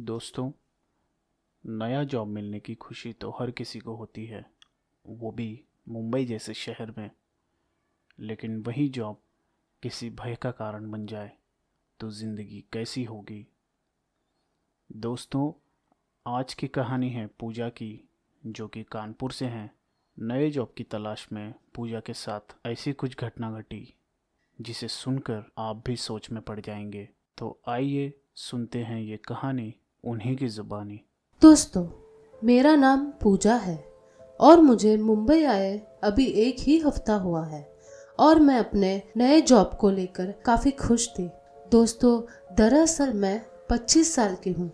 दोस्तों, नया जॉब मिलने की खुशी तो हर किसी को होती है। वो भी मुंबई जैसे शहर में। लेकिन वही जॉब किसी भय का कारण बन जाए तो ज़िंदगी कैसी होगी? दोस्तों, आज की कहानी है पूजा की, जो कि कानपुर से हैं। नए जॉब की तलाश में पूजा के साथ ऐसी कुछ घटना घटी, जिसे सुनकर आप भी सोच में पड़ जाएँगे। तो आइए सुनते हैं ये कहानी। उन्हीं की जुबानी। दोस्तों, मेरा नाम पूजा है और मुझे मुंबई आए अभी एक ही हफ़्ता हुआ है और मैं अपने नए जॉब को लेकर काफ़ी खुश थी। दोस्तों, दरअसल मैं 25 साल की हूँ,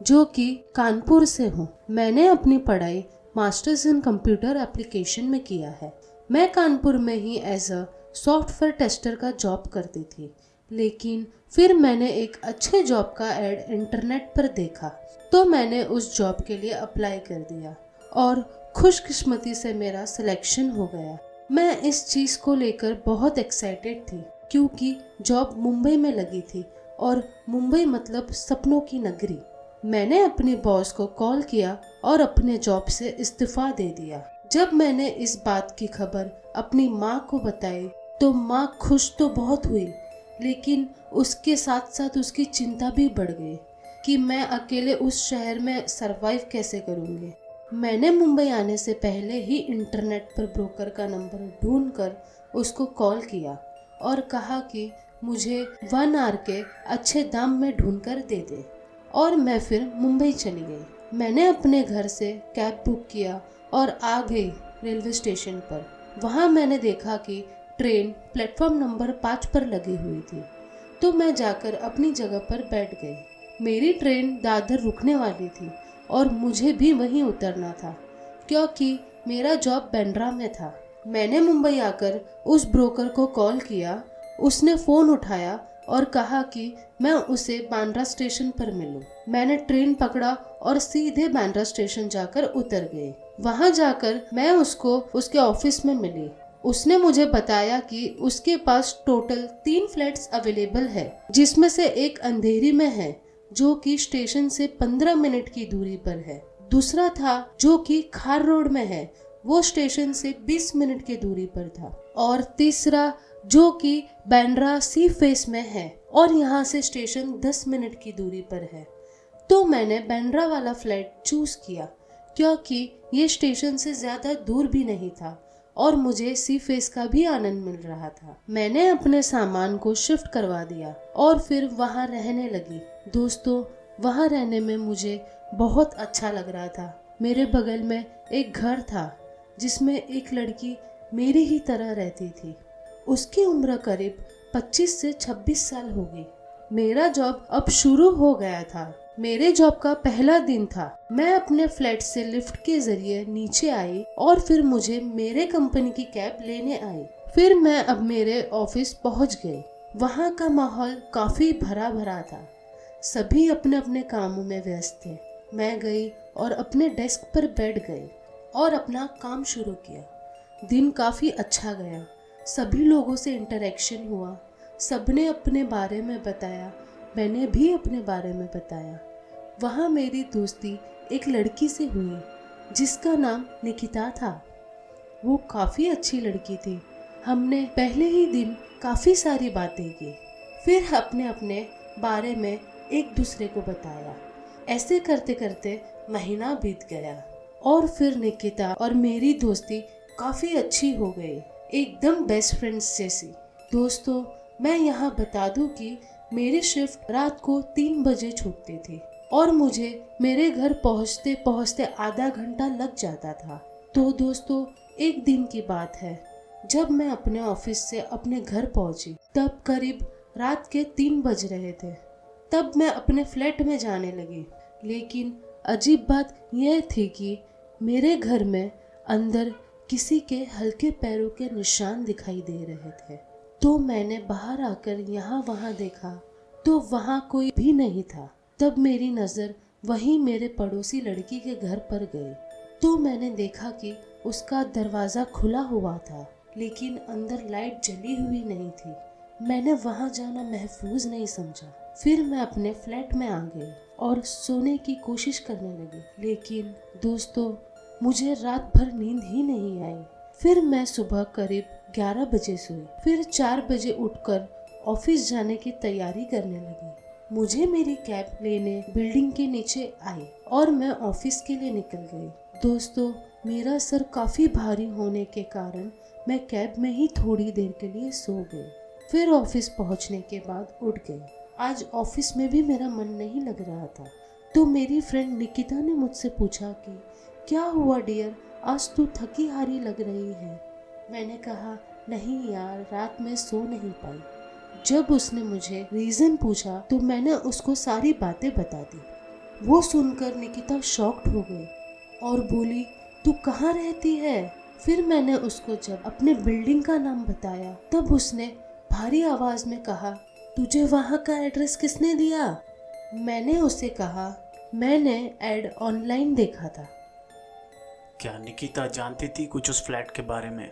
जो कि कानपुर से हूँ। मैंने अपनी पढ़ाई मास्टर्स इन कंप्यूटर एप्लीकेशन में किया है। मैं कानपुर में ही एज अ सॉफ्टवेयर टेस्टर का जॉब करती थी, लेकिन फिर मैंने एक अच्छे जॉब का एड इंटरनेट पर देखा। तो मैंने उस जॉब के लिए अप्लाई कर दिया और खुशकिस्मती से मेरा सिलेक्शन हो गया। मैं इस चीज़ को लेकर बहुत एक्साइटेड थी क्योंकि जॉब मुंबई में लगी थी और मुंबई मतलब सपनों की नगरी। मैंने अपने बॉस को कॉल किया और अपने जॉब से इस्तीफा दे दिया। जब मैंने इस बात की खबर अपनी माँ को बताई तो माँ खुश तो बहुत हुई लेकिन उसके साथ साथ उसकी चिंता भी बढ़ गई कि मैं अकेले उस शहर में सरवाइव कैसे करूँगी। मैंने मुंबई आने से पहले ही इंटरनेट पर ब्रोकर का नंबर ढूंढ कर उसको कॉल किया और कहा कि मुझे वन आर के अच्छे दाम में ढूंढ कर दे दे। और मैं फिर मुंबई चली गई। मैंने अपने घर से कैब बुक किया और आ गई रेलवे स्टेशन पर। वहाँ मैंने देखा कि ट्रेन प्लेटफॉर्म नंबर पाँच पर लगी हुई थी। तो मैं जाकर अपनी जगह पर बैठ गई। मेरी ट्रेन दादर रुकने वाली थी और मुझे भी वहीं उतरना था, क्योंकि मेरा जॉब बैंड्रा में था। मैंने मुंबई आकर उस ब्रोकर को कॉल किया, उसने फ़ोन उठाया और कहा कि मैं उसे बांद्रा स्टेशन पर मिलूं। मैंने ट्रेन पकड़ा और सीधे बांद्रा स्टेशन जाकर उतर गई। वहाँ जाकर मैं उसको उसके ऑफ़िस में मिली। उसने मुझे बताया कि उसके पास टोटल तीन फ्लैट्स अवेलेबल है, जिसमें से एक अंधेरी में है, जो कि स्टेशन से पंद्रह मिनट की दूरी पर है। दूसरा था, जो कि खार रोड में है, वो स्टेशन से 20 मिनट की दूरी पर था। और तीसरा, जो कि बैंड्रा सी फेस में है, और यहाँ से स्टेशन 10 मिनट की दूरी पर है। तो मैंने बैंड्रा वाला फ्लैट चूज़ किया, क्योंकि ये स्टेशन से ज़्यादा दूर भी नहीं था। और मुझे सी फेस का भी आनंद मिल रहा था। मैंने अपने सामान को शिफ्ट करवा दिया और फिर वहाँ रहने लगी। दोस्तों, वहाँ रहने में मुझे बहुत अच्छा लग रहा था। मेरे बगल में एक घर था, जिसमें एक लड़की मेरी ही तरह रहती थी। उसकी उम्र करीब 25 से 26 साल होगी। मेरा जॉब अब शुरू हो गया था। मेरे जॉब का पहला दिन था। मैं अपने फ्लैट से लिफ्ट के ज़रिए नीचे आई और फिर मुझे मेरे कंपनी की कैब लेने आई। फिर मैं अब मेरे ऑफ़िस पहुँच गई। वहाँ का माहौल काफ़ी भरा भरा था। सभी अपने अपने कामों में व्यस्त थे। मैं गई और अपने डेस्क पर बैठ गई और अपना काम शुरू किया। दिन काफ़ी अच्छा गया। सभी लोगों से इंटरेक्शन हुआ। सबने अपने बारे में बताया मैंने भी अपने बारे में बताया। वहाँ मेरी दोस्ती एक लड़की से हुई, जिसका नाम निकिता था। वो काफ़ी अच्छी लड़की थी। हमने पहले ही दिन काफ़ी सारी बातें की। फिर अपने अपने बारे में एक दूसरे को बताया। ऐसे करते करते महीना बीत गया और फिर निकिता और मेरी दोस्ती काफ़ी अच्छी हो गई। एकदम बेस्ट फ्रेंड्स जैसी। दोस्तों, मैं यहाँ बता दूँ कि मेरी शिफ्ट रात को तीन बजे छूटती थी और मुझे मेरे घर पहुँचते पहुँचते आधा घंटा लग जाता था। तो दोस्तों, एक दिन की बात है। जब मैं अपने ऑफ़िस से अपने घर पहुँची, तब करीब रात के तीन बज रहे थे। तब मैं अपने फ्लैट में जाने लगी। लेकिन अजीब बात यह थी कि मेरे घर में अंदर किसी के हल्के पैरों के निशान दिखाई दे रहे थे। तो मैंने बाहर आकर यहाँ वहाँ देखा तो वहाँ कोई भी नहीं था। तब मेरी नज़र वहीं मेरे पड़ोसी लड़की के घर पर गई। तो मैंने देखा कि उसका दरवाज़ा खुला हुआ था, लेकिन अंदर लाइट जली हुई नहीं थी। मैंने वहाँ जाना महफूज नहीं समझा। फिर मैं अपने फ्लैट में आ गई और सोने की कोशिश करने लगी। लेकिन दोस्तों, मुझे रात भर नींद ही नहीं आई। फिर मैं सुबह करीब 11 बजे सोई। फिर चार बजे उठकर ऑफ़िस जाने की तैयारी करने लगी। मुझे मेरी कैब लेने बिल्डिंग के नीचे आई और मैं ऑफ़िस के लिए निकल गई। दोस्तों, मेरा सर काफ़ी भारी होने के कारण मैं कैब में ही थोड़ी देर के लिए सो गई। फिर ऑफ़िस पहुँचने के बाद उठ गई। आज ऑफ़िस में भी मेरा मन नहीं लग रहा था। तो मेरी फ्रेंड निकिता ने मुझसे पूछा कि, क्या हुआ डियर? आज तू थकी हारी लग रही है। मैंने कहा, नहीं यार, रात में सो नहीं पाई। जब उसने मुझे रीज़न पूछा तो मैंने उसको सारी बातें बता दी। वो सुनकर निकिता शॉक्ड हो गई और बोली, तू कहाँ रहती है? फिर मैंने उसको जब अपने बिल्डिंग का नाम बताया, तब उसने भारी आवाज़ में कहा, तुझे वहाँ का एड्रेस किसने दिया? मैंने उसे कहा, मैंने एड ऑनलाइन देखा था। क्या निकिता जानती थी कुछ उस फ्लैट के बारे में?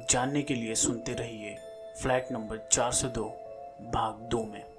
जानने के लिए सुनते रहिए फ्लैट नंबर चार सौ दो भाग दो में।